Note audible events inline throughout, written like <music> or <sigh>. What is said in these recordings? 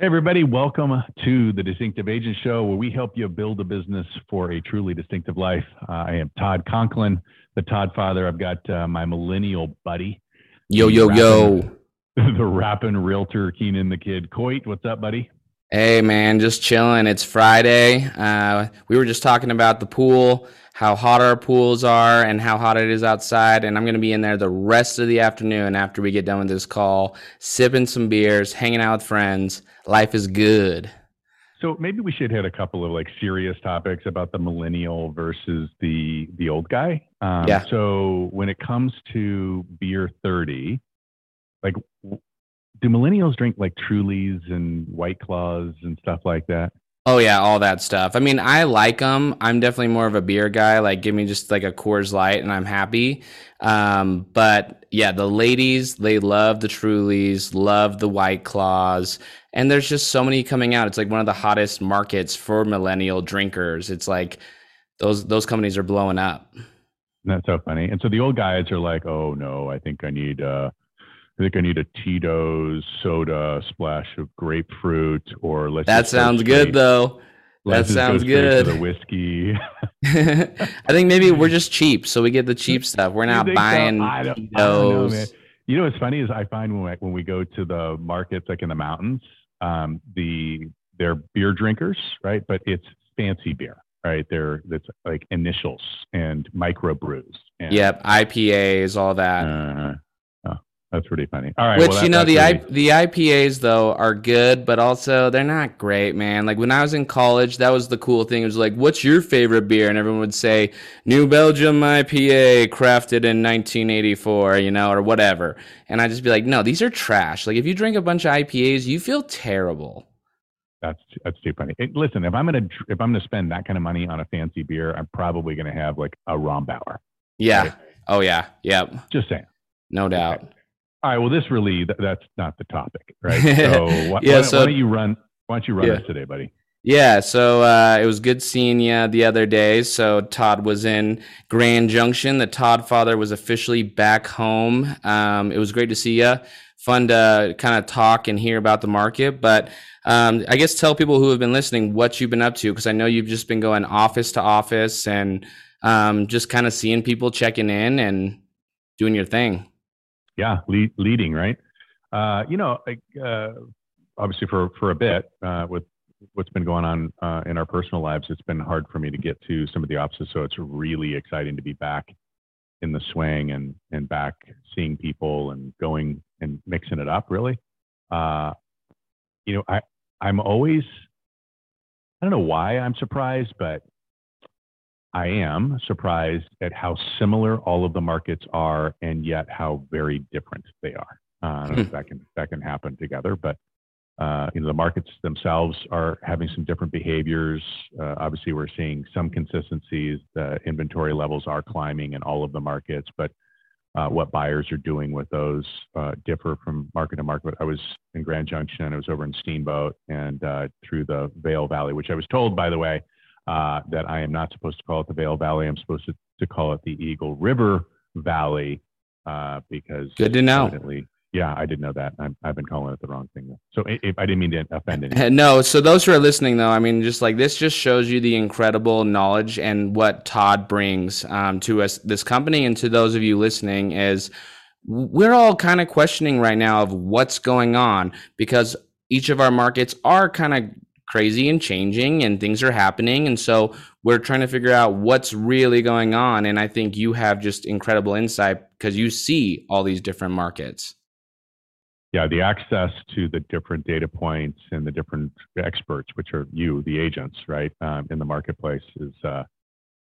Hey, everybody, welcome to the Distinctive Agent Show, where we help you build a business for a truly distinctive life. Uh, I am Todd Conklin, the Todd Father. I've got uh, my millennial buddy, Yo, yo, rapping, yo. <laughs> the rapping realtor, Keenan the Kid. Coit, what's up, buddy? Hey, man, just chilling. It's Friday. Uh, we were just talking about the pool, how hot our pools are, and how hot it is outside. And I'm going to be in there the rest of the afternoon after we get done with this call, sipping some beers, hanging out with friends. Life is good. So maybe we should hit a couple of like serious topics about the millennial versus the the old guy. Um, Yeah. So when it comes to beer thirty, like, do millennials drink like Trulies and White Claws and stuff like that? Oh yeah, all that stuff. I mean, I like them. I'm definitely more of a beer guy. Like, give me just like a Coors Light, and I'm happy. Um, but yeah, the ladies they love the Trulies, love the White Claws, and there's just so many coming out. It's like one of the hottest markets for millennial drinkers. It's like those those companies are blowing up. That's so funny. And so the old guys are like, "Oh no, I think I need uh I think I need a Tito's soda splash of grapefruit or let's That sounds straight- good though. let's That go sounds good. The whiskey. <laughs> I think maybe we're just cheap, so we get the cheap stuff. We're not so? buying I don't, I don't know. Tito's. You know what's funny is I find when I, when we go to the markets like in the mountains, um, the they're beer drinkers, right? But it's fancy beer, right? They're it's like initials and micro brews. And, Yep, IPAs, all that. Uh, that's pretty funny. All right. Which well, you know the I, the IPAs though are good, but also they're not great, man. Like when I was in college, that was the cool thing. It was like, "What's your favorite beer?" And everyone would say, "New Belgium IPA, crafted in 1984," you know, or whatever. And I'd just be like, "No, these are trash. Like if you drink a bunch of IPAs, you feel terrible." That's that's too funny. It, listen, if I'm gonna if I'm gonna spend that kind of money on a fancy beer, I'm probably gonna have like a Rombauer. Yeah. Right. Oh yeah. Yep. Just saying. No doubt. All right. Well, this really th- that's not the topic, right? <laughs> So, why, Yeah, why, so- why don't you run? Why don't you run Yeah. us today, buddy? Yeah, so uh, it was good seeing you the other day. So Todd was in Grand Junction. The Todd father was officially back home. Um, it was great to see you. Fun to kind of talk and hear about the market. But um, I guess tell people who have been listening what you've been up to because I know you've just been going office to office and um, just kind of seeing people checking in and doing your thing. Yeah, lead, leading, right? Uh, you know, uh, obviously for for a bit uh, with what's been going on uh, in our personal lives, it's been hard for me to get to some of the offices. So it's really exciting to be back in the swing and and back seeing people and going and mixing it up. Really, uh, you know, I I'm always I don't know why I'm surprised, but I am surprised at how similar all of the markets are, and yet how very different they are. Uh, I don't know if that can that can happen together, but uh, you know the markets themselves are having some different behaviors. Uh, obviously, we're seeing some consistencies. The inventory levels are climbing in all of the markets, but uh, what buyers are doing with those uh, differ from market to market. I was in Grand Junction, I was over in Steamboat, and uh, through the Vail Valley, which I was told, by the way, uh, that I am not supposed to call it the Vail Valley. I'm supposed to, to call it the Eagle River Valley uh, because Good to know. Yeah, I didn't know that. I'm, I've been calling it the wrong thing. So i if I didn't mean to offend <laughs> anyone. No, so those who are listening, though, I mean, just like this just shows you the incredible knowledge and what Todd brings um, to us, this company, and to those of you listening, is we're all kind of questioning right now of what's going on because each of our markets are kind of crazy and changing and things are happening. And so we're trying to figure out what's really going on. And I think you have just incredible insight because you see all these different markets. yeah, the access to the different data points and the different experts, which are you, the agents, right, um, in the marketplace, is uh,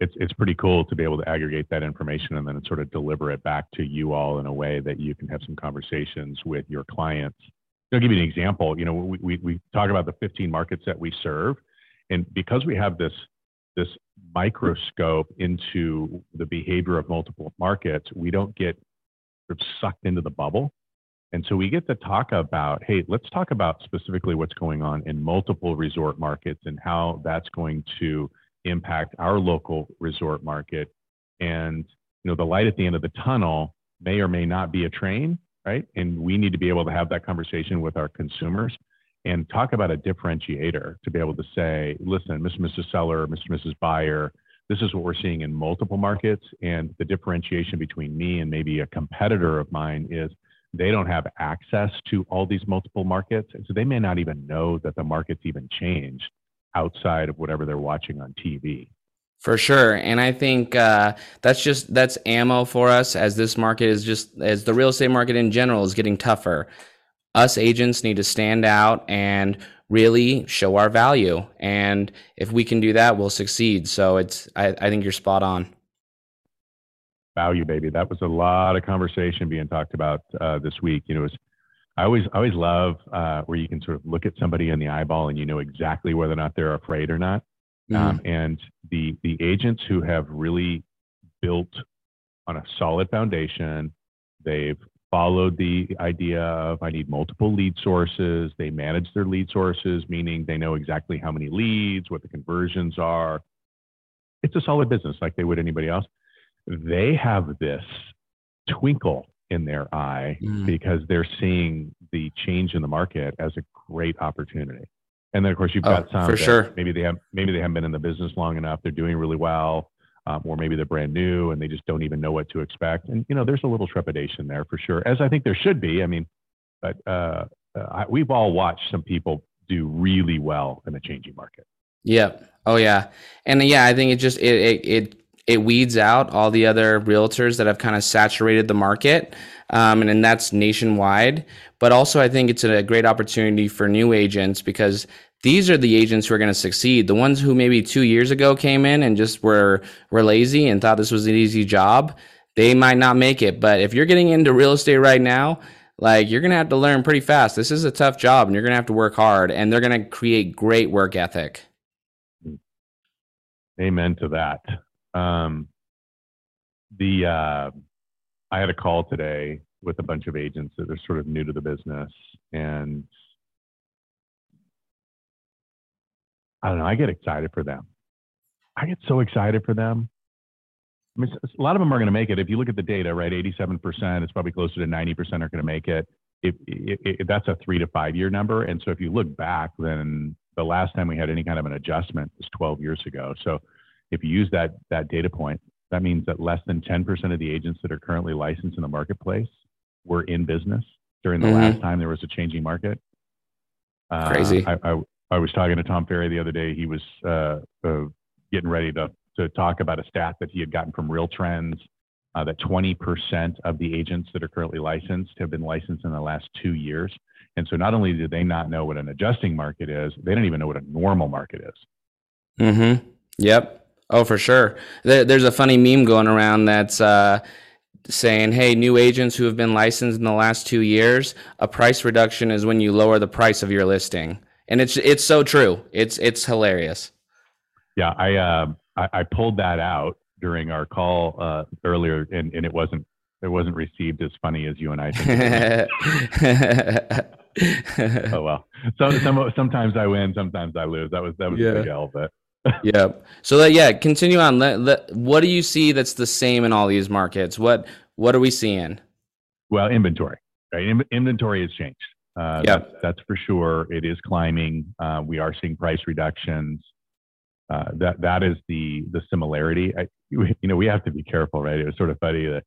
it's it's pretty cool to be able to aggregate that information and then sort of deliver it back to you all in a way that you can have some conversations with your clients. I'll give you an example. You know, we we, we talk about the 15 markets that we serve, and because we have this this microscope into the behavior of multiple markets, we don't get sort of sucked into the bubble. And so we get to talk about, hey, let's talk about specifically what's going on in multiple resort markets and how that's going to impact our local resort market. And you know, the light at the end of the tunnel may or may not be a train, right? And we need to be able to have that conversation with our consumers. and talk about a differentiator to be able to say, listen, Mr. and Mrs. Seller, Mr. and Mrs. Buyer, this is what we're seeing in multiple markets. And the differentiation between me and maybe a competitor of mine is they don't have access to all these multiple markets. And so they may not even know that the market's even changed outside of whatever they're watching on TV. For sure. And I think uh, that's just that's ammo for us as this market is just as the real estate market in general is getting tougher. Us agents need to stand out and really show our value. And if we can do that, we'll succeed. So it's I, I think you're spot on. Value, baby. That was a lot of conversation being talked about uh, this week. You know, was, I always I always love uh, where you can sort of look at somebody in the eyeball and you know exactly whether or not they're afraid or not. Mm-hmm. Um, and the the agents who have really built on a solid foundation, they've followed the idea of I need multiple lead sources. They manage their lead sources, meaning they know exactly how many leads, what the conversions are. It's a solid business like they would anybody else. They have this twinkle in their eye mm. because they're seeing the change in the market as a great opportunity. And then of course you've got oh, some for sure. maybe they have maybe they haven't been in the business long enough. They're doing really well, um, or maybe they're brand new and they just don't even know what to expect. And you know, there's a little trepidation there for sure, as I think there should be. I mean, but uh, uh, I, we've all watched some people do really well in a changing market. Yeah. Oh yeah. And yeah, I think it just it it it, it weeds out all the other realtors that have kind of saturated the market. Um, and, that's nationwide. But also, I think it's a great opportunity for new agents because these are the agents who are going to succeed. The ones who maybe two years ago came in and just were were lazy and thought this was an easy job, they might not make it. But if you're getting into real estate right now, like you're going to have to learn pretty fast. This is a tough job and you're going to have to work hard and they're going to create great work ethic. Amen to that. Um, the uh, I had a call today with a bunch of agents that are sort of new to the business and I don't know. I get excited for them. I get so excited for them. I mean, a lot of them are going to make it. If you look at the data, right, 87%, it's probably closer to 90% are going to make it. If, if, if, that's a three to five year number. And so if you look back, then the last time we had any kind of an adjustment was 12 years ago. So if you use that, that data point, that means that less than 10% of the agents that are currently licensed in the marketplace were in business during the mm-hmm. last time there was a changing market. Uh, Crazy. I, I, I was talking to Tom Ferry the other day. He was uh, uh, getting ready to to talk about a stat that he had gotten from Real Trends uh, that 20% of the agents that are currently licensed have been licensed in the last two years. And so not only do they not know what an adjusting market is, they don't even know what a normal market is. Mm-hmm. Yep. Oh, for sure. There's a funny meme going around that's uh, saying, hey, new agents who have been licensed in the last two years, a price reduction is when you lower the price of your listing and it's it's so true. It's it's hilarious. Yeah, I uh, I, I, pulled that out during our call uh, earlier, and, and it wasn't it wasn't received as funny as you and I think. <laughs> oh well. So some, sometimes I win, sometimes I lose. That was that was yeah. a big L, but. Yeah. So that yeah, continue on. Let, let, what do you see that's the same in all these markets? What what are we seeing? Well, inventory. Right, In, inventory has changed. Uh, yeah, that's, that's, for sure. It is climbing. Uh, we are seeing price reductions. Uh, that that is the the similarity. I, you know, we have to be careful, right? It was sort of funny that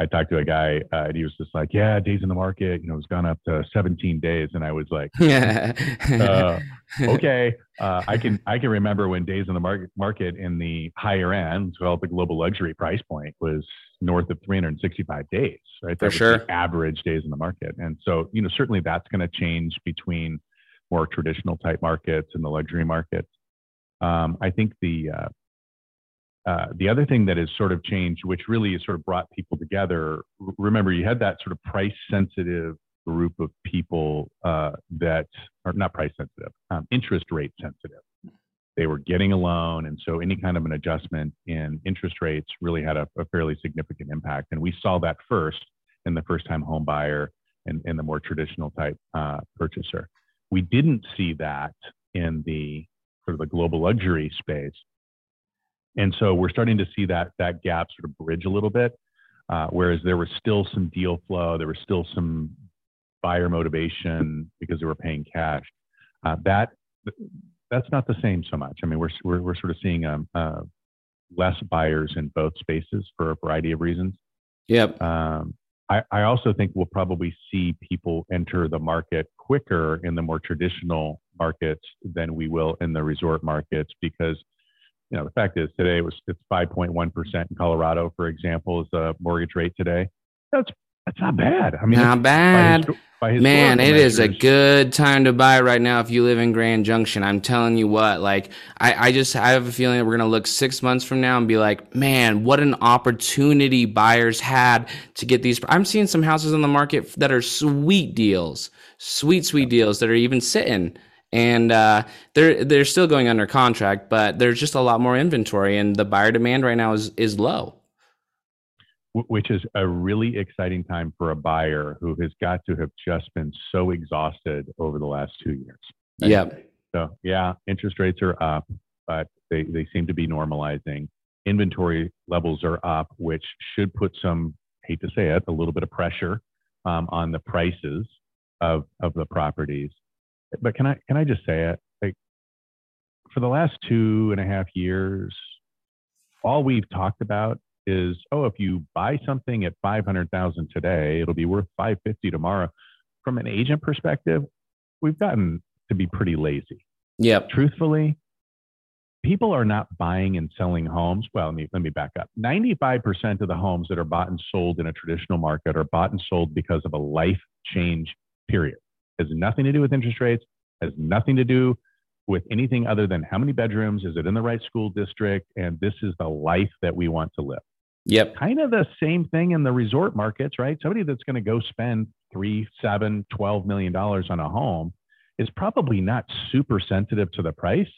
I talked to a guy uh, and he was just like, "Yeah, days in the market, you know, it's gone up to 17 days," and I was like, <laughs> uh, "Okay, uh, I can I can remember when days in the market market in the higher end, so the global luxury price point was north of 365 days, right? That For sure. average days in the market. And so, you know, certainly that's going to change between more traditional type markets and the luxury markets. Um, I think the uh, the other thing that has sort of changed, which really has sort of brought people together. Remember, you had that sort of price sensitive group of people uh, that are not price sensitive, um, interest rate sensitive they were getting a loan. And so any kind of an adjustment in interest rates really had a, a fairly significant impact. And we saw that first in the first time home buyer and, in the more traditional type uh, purchaser. We didn't see that in the sort of the global luxury space. And so we're starting to see that that gap sort of bridge a little bit. Uh, whereas there was still some deal flow, there was still some buyer motivation because they were paying cash. Uh, that that's not the same so much. I mean, we're we're, we're sort of seeing um, uh, less buyers in both spaces for a variety of reasons. Yep. Um, I, I also think we'll probably see people enter the market quicker in the more traditional markets than we will in the resort markets because you know the fact is today it was it's 5.1 percent in Colorado, for example, is the mortgage rate today. That's that's not bad. I mean, not bad. By his, by Man, it measures. is a good time to buy right now if you live in Grand Junction. I'm telling you what, like, I, I just I have a feeling that we're gonna look six months from now and be like, man, what an opportunity buyers had to get these. I'm seeing some houses on the market that are sweet deals, sweet sweet deals that are even sitting and uh, they're they're still going under contract, but there's just a lot more inventory, and the buyer demand right now is is low which is a really exciting time for a buyer who has got to have just been so exhausted over the last two years. Yeah. So yeah, interest rates are up, but they, they seem to be normalizing. Inventory levels are up, which should put some, hate to say it, a little bit of pressure um, on the prices of of the properties. But can I can I just say it? Like for the last two and a half years, all we've talked about is oh if you buy something at 500,000 today it'll be worth 550 tomorrow. From an agent perspective we've gotten to be pretty lazy. Yep. Truthfully people are not buying and selling homes. Well let me, let me back up. 95% of the homes that are bought and sold in a traditional market are bought and sold because of a life change period has nothing to do with interest rates has nothing to do with anything other than how many bedrooms is it in the right school district and this is the life that we want to live Yep. Kind of the same thing in the resort markets, right? Somebody that's going to go spend three, seven, twelve million dollars on a home is probably not super sensitive to the price.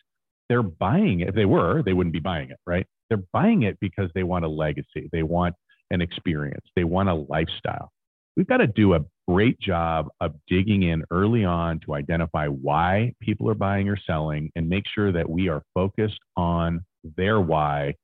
They're buying it. If they were, they wouldn't be buying it, right? They're buying it because they want a legacy. They want an experience. They want a lifestyle. We've got to do a great job of digging in early on to identify why people are buying or selling and make sure that we are focused on their why,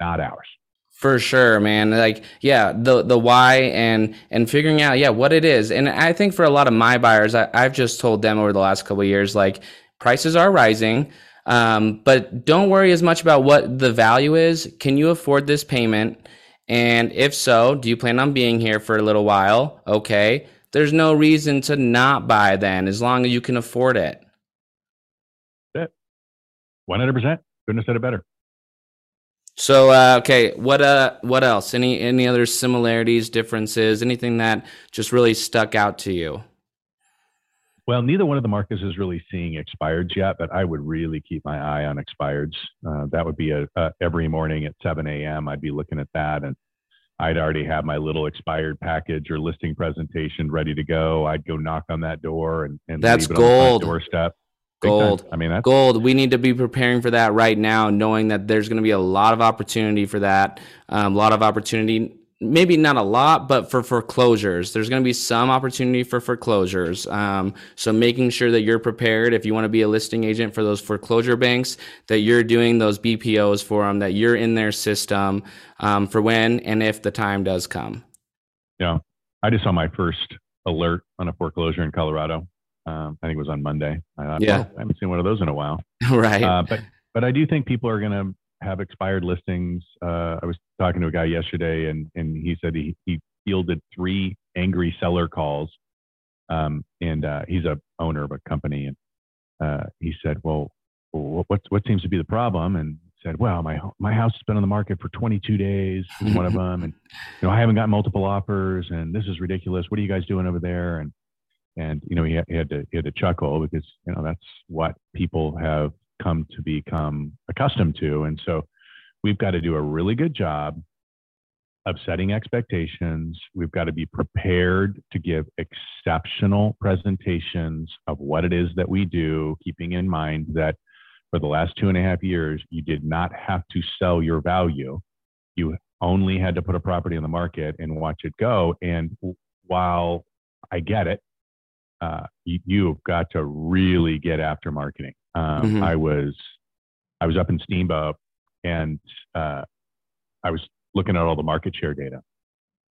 not ours. For sure, man. Like, yeah, the the why and and figuring out, yeah, what it is. And I think for a lot of my buyers, I, have just told them over the last couple years, like, prices are rising, um, but don't worry as much about what the value is. Can you afford this payment? And if so, do you plan on being here for a little while? Okay. There's no reason to not buy then, as long as you can afford it. That One hundred percent. Couldn't have said it better. So uh, okay, what uh, what else? Any any other similarities, differences, anything that just really stuck out to you? Well, neither one of the markets is really seeing expireds yet, but I would really keep my eye on expireds. Uh, that would be a, a, every morning at 7 a.m. I'd be looking at that, and I'd already have my little expired package or listing presentation ready to go. I'd go knock on that door and, and that's gold doorstep. Gold. I mean, that's gold. We need to be preparing for that right now, knowing that there's going to be a lot of opportunity for that. Um, a lot of opportunity, maybe not a lot, but for foreclosures, there's going to be some opportunity for foreclosures. Um, so making sure that you're prepared if you want to be a listing agent for those foreclosure banks, that you're doing those BPOs for them, that you're in their system um, for when and if the time does come. Yeah, I just saw my first alert on a foreclosure in Colorado um, I think it was on Monday. I thought, yeah, I haven't seen one of those in a while. <laughs> right. Uh, but but I do think people are going to have expired listings. Uh, I was talking to a guy yesterday, and and he said he he fielded three angry seller calls, um, and uh, he's a owner of a company, and uh, he said, well, what what seems to be the problem? And said, well, my my house has been on the market for 22 days, <laughs> one of them, and you know I haven't got multiple offers, and this is ridiculous. What are you guys doing over there? And and you know he had, he had to he had to chuckle because you know that's what people have come to become accustomed to. And so we've got to do a really good job of setting expectations. We've got to be prepared to give exceptional presentations of what it is that we do keeping in mind that for the last two and a half years you did not have to sell your value. You only had to put a property on the market and watch it go. And while i get it uh, you, have got to really get after marketing. Um, mm-hmm. I was I was up in Steamboat and uh, I was looking at all the market share data.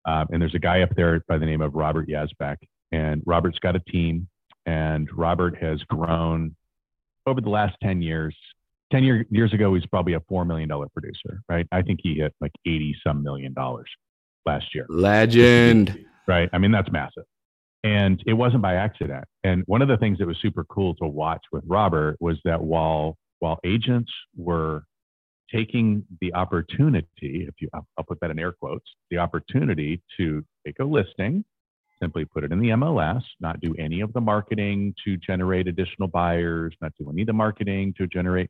Um, and there's a guy up there by the name of Robert Yazbek, and Robert's got a team, and Robert has grown over the last 10 years, 10 year, years ago, he's probably a $4 million producer, right? I think he hit like 80 some million dollars last year. Legend. Right. I mean, that's massive. And it wasn't by accident. And one of the things that was super cool to watch with Robert was that while while agents were taking the opportunity, if you I'll put that in air quotes, the opportunity to take a listing, simply put it in the MLS, not do any of the marketing to generate additional buyers, not do any of the marketing to generate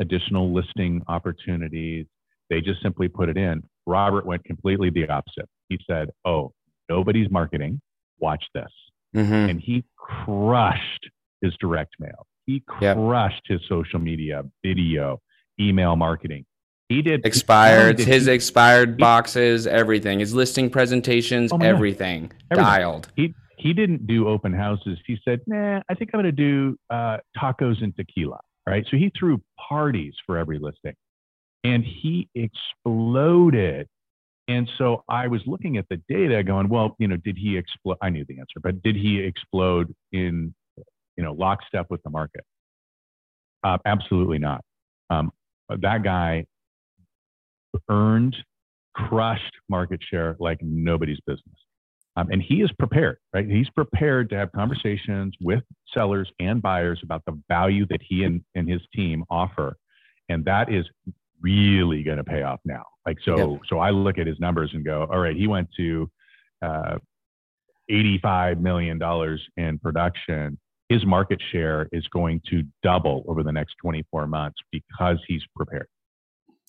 additional listing opportunities. They just simply put it in. Robert went completely the opposite. He said, Oh, nobody's marketing. Watch this. Mm-hmm. And he crushed his direct mail. He crushed yep. his social media, video, email marketing. He did expired his he, expired he, boxes, everything. His listing presentations, oh everything, everything, dialed. He he didn't do open houses. He said, "Nah, I think I'm going to do uh, tacos and tequila." Right. So he threw parties for every listing, and he exploded. And so I was looking at the data, going, "Well, you know, did he explode?" I knew the answer, but did he explode in, you know, lockstep with the market? Uh, absolutely not. Um, that guy earned, crushed market share like nobody's business. Um, and he is prepared, right? He's prepared to have conversations with sellers and buyers about the value that he and, and his team offer. And that is really going to pay off now. Like, so, yep. so I look at his numbers and go, all right, he went to uh, $85 million in production. His market share is going to double over the next 24 months because he's prepared.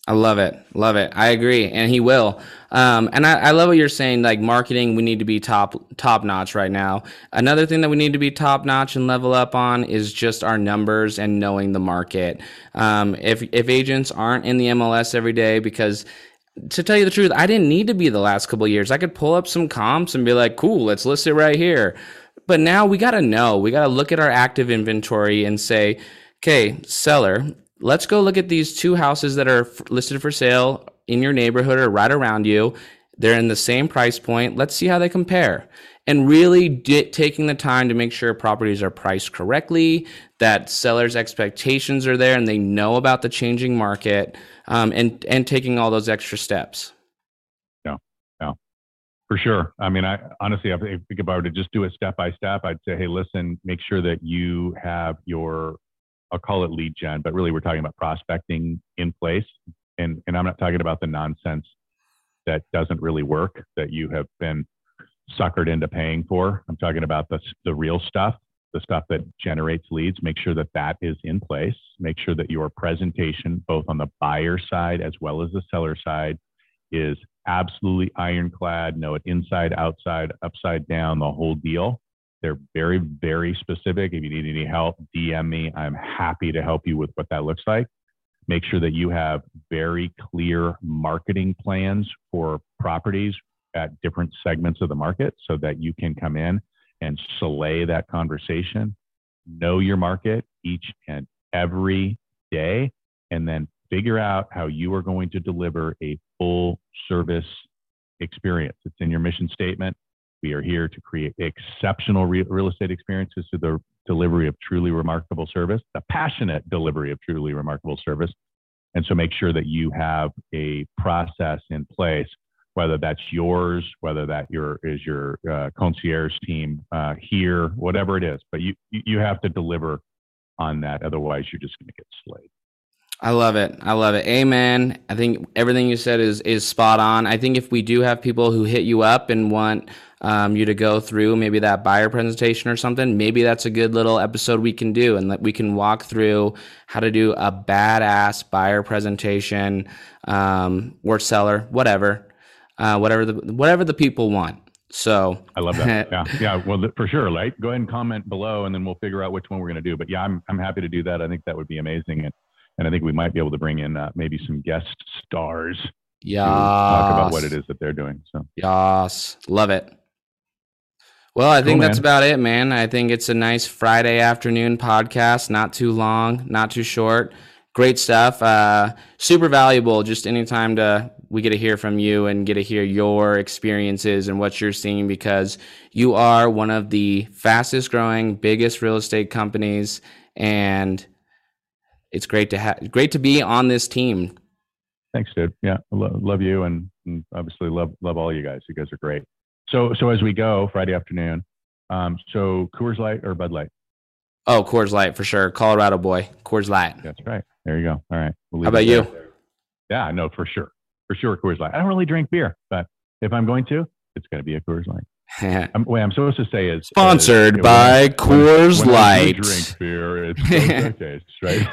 I love it. Love it. I agree. And he will. Um, and I, I, love what you're saying. Like marketing, we need to be top, top notch right now. Another thing that we need to be top notch and level up on is just our numbers and knowing the market. Um, if, if agents aren't in the MLS every day, because to tell you the truth, I didn't need to be the last couple years. I could pull up some comps and be like, cool, let's list it right here. But now we got to know, we got to look at our active inventory and say, okay, seller, let's go look at these two houses that are listed for sale in your neighborhood or right around you. They're in the same price point. Let's see how they compare. And really taking the time to make sure properties are priced correctly, that sellers' expectations are there, and they know about the changing market, um, and and taking all those extra steps. Yeah, yeah, for sure. I mean, I honestly, I think if I were to just do it step by step, I'd say, hey, listen, make sure that you have your I'll call it lead gen, but really we're talking about prospecting in place. And, and I'm not talking about the nonsense that doesn't really work that you have been suckered into paying for. I'm talking about the, the real stuff, the stuff that generates leads. Make sure that that is in place. Make sure that your presentation, both on the buyer side as well as the seller side, is absolutely ironclad. Know it inside, outside, upside down, the whole deal. They're very, very specific. If you need any help, DM me. I'm happy to help you with what that looks like. Make sure that you have very clear marketing plans for properties at different segments of the market so that you can come in and slay that conversation. Know your market each and every day, and then figure out how you are going to deliver a full service experience. It's in your mission statement. We are here to create exceptional real estate experiences through the delivery of truly remarkable service, the passionate delivery of truly remarkable service. And so make sure that you have a process in place, whether that's yours, whether that your is your uh, concierge team uh, here, whatever it is. But you you have to deliver on that, otherwise you're just going to get slayed. I love it. I love it. Amen. I think everything you said is is spot on. I think if we do have people who hit you up and want um, you to go through maybe that buyer presentation or something, maybe that's a good little episode we can do, and that we can walk through how to do a badass buyer presentation um, or seller, whatever, uh, whatever the whatever the people want. So I love that. <laughs> yeah, yeah. Well, for sure. Like, go ahead and comment below, and then we'll figure out which one we're going to do. But yeah, I'm I'm happy to do that. I think that would be amazing, and and I think we might be able to bring in uh, maybe some guest stars. Yeah. Talk about what it is that they're doing. So. Yes, love it. Well, I cool, think that's about it, man. I think it's a nice Friday afternoon podcast. Not too long, not too short. Great stuff. Uh, super valuable. Just anytime to we get to hear from you and get to hear your experiences and what you're seeing because you are one of the fastest growing, biggest real estate companies and it's great to have great to be on this team. Thanks, dude. Yeah, love, love you, and, and, obviously love love all you guys. You guys are great. So so as we go Friday afternoon, um, so Coors Light or Bud Light? Oh, Coors Light for sure. Colorado boy, Coors Light. That's right. There you go. All right. We'll How about you? Yeah, no, for sure, for sure, Coors Light. I don't really drink beer, but if I'm going to, it's going to be a Coors Light. <laughs> I'm, wait, I'm supposed to say is sponsored is, by when, Coors when, when Light. drink beer, it's <laughs> taste, right?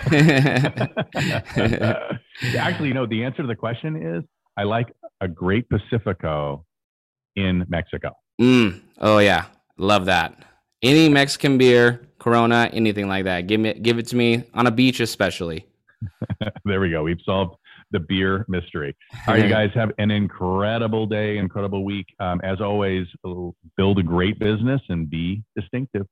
<laughs> Actually, no. the answer to the question is I like a great Pacifico in Mexico. Mm. Oh yeah, love that. Any Mexican beer, Corona, anything like that. Give me, give it to me on a beach, especially. <laughs> there we go. We've solved the beer mystery. All right, you <laughs> guys have an incredible day, incredible week. Um, as always, build a great business and be distinctive.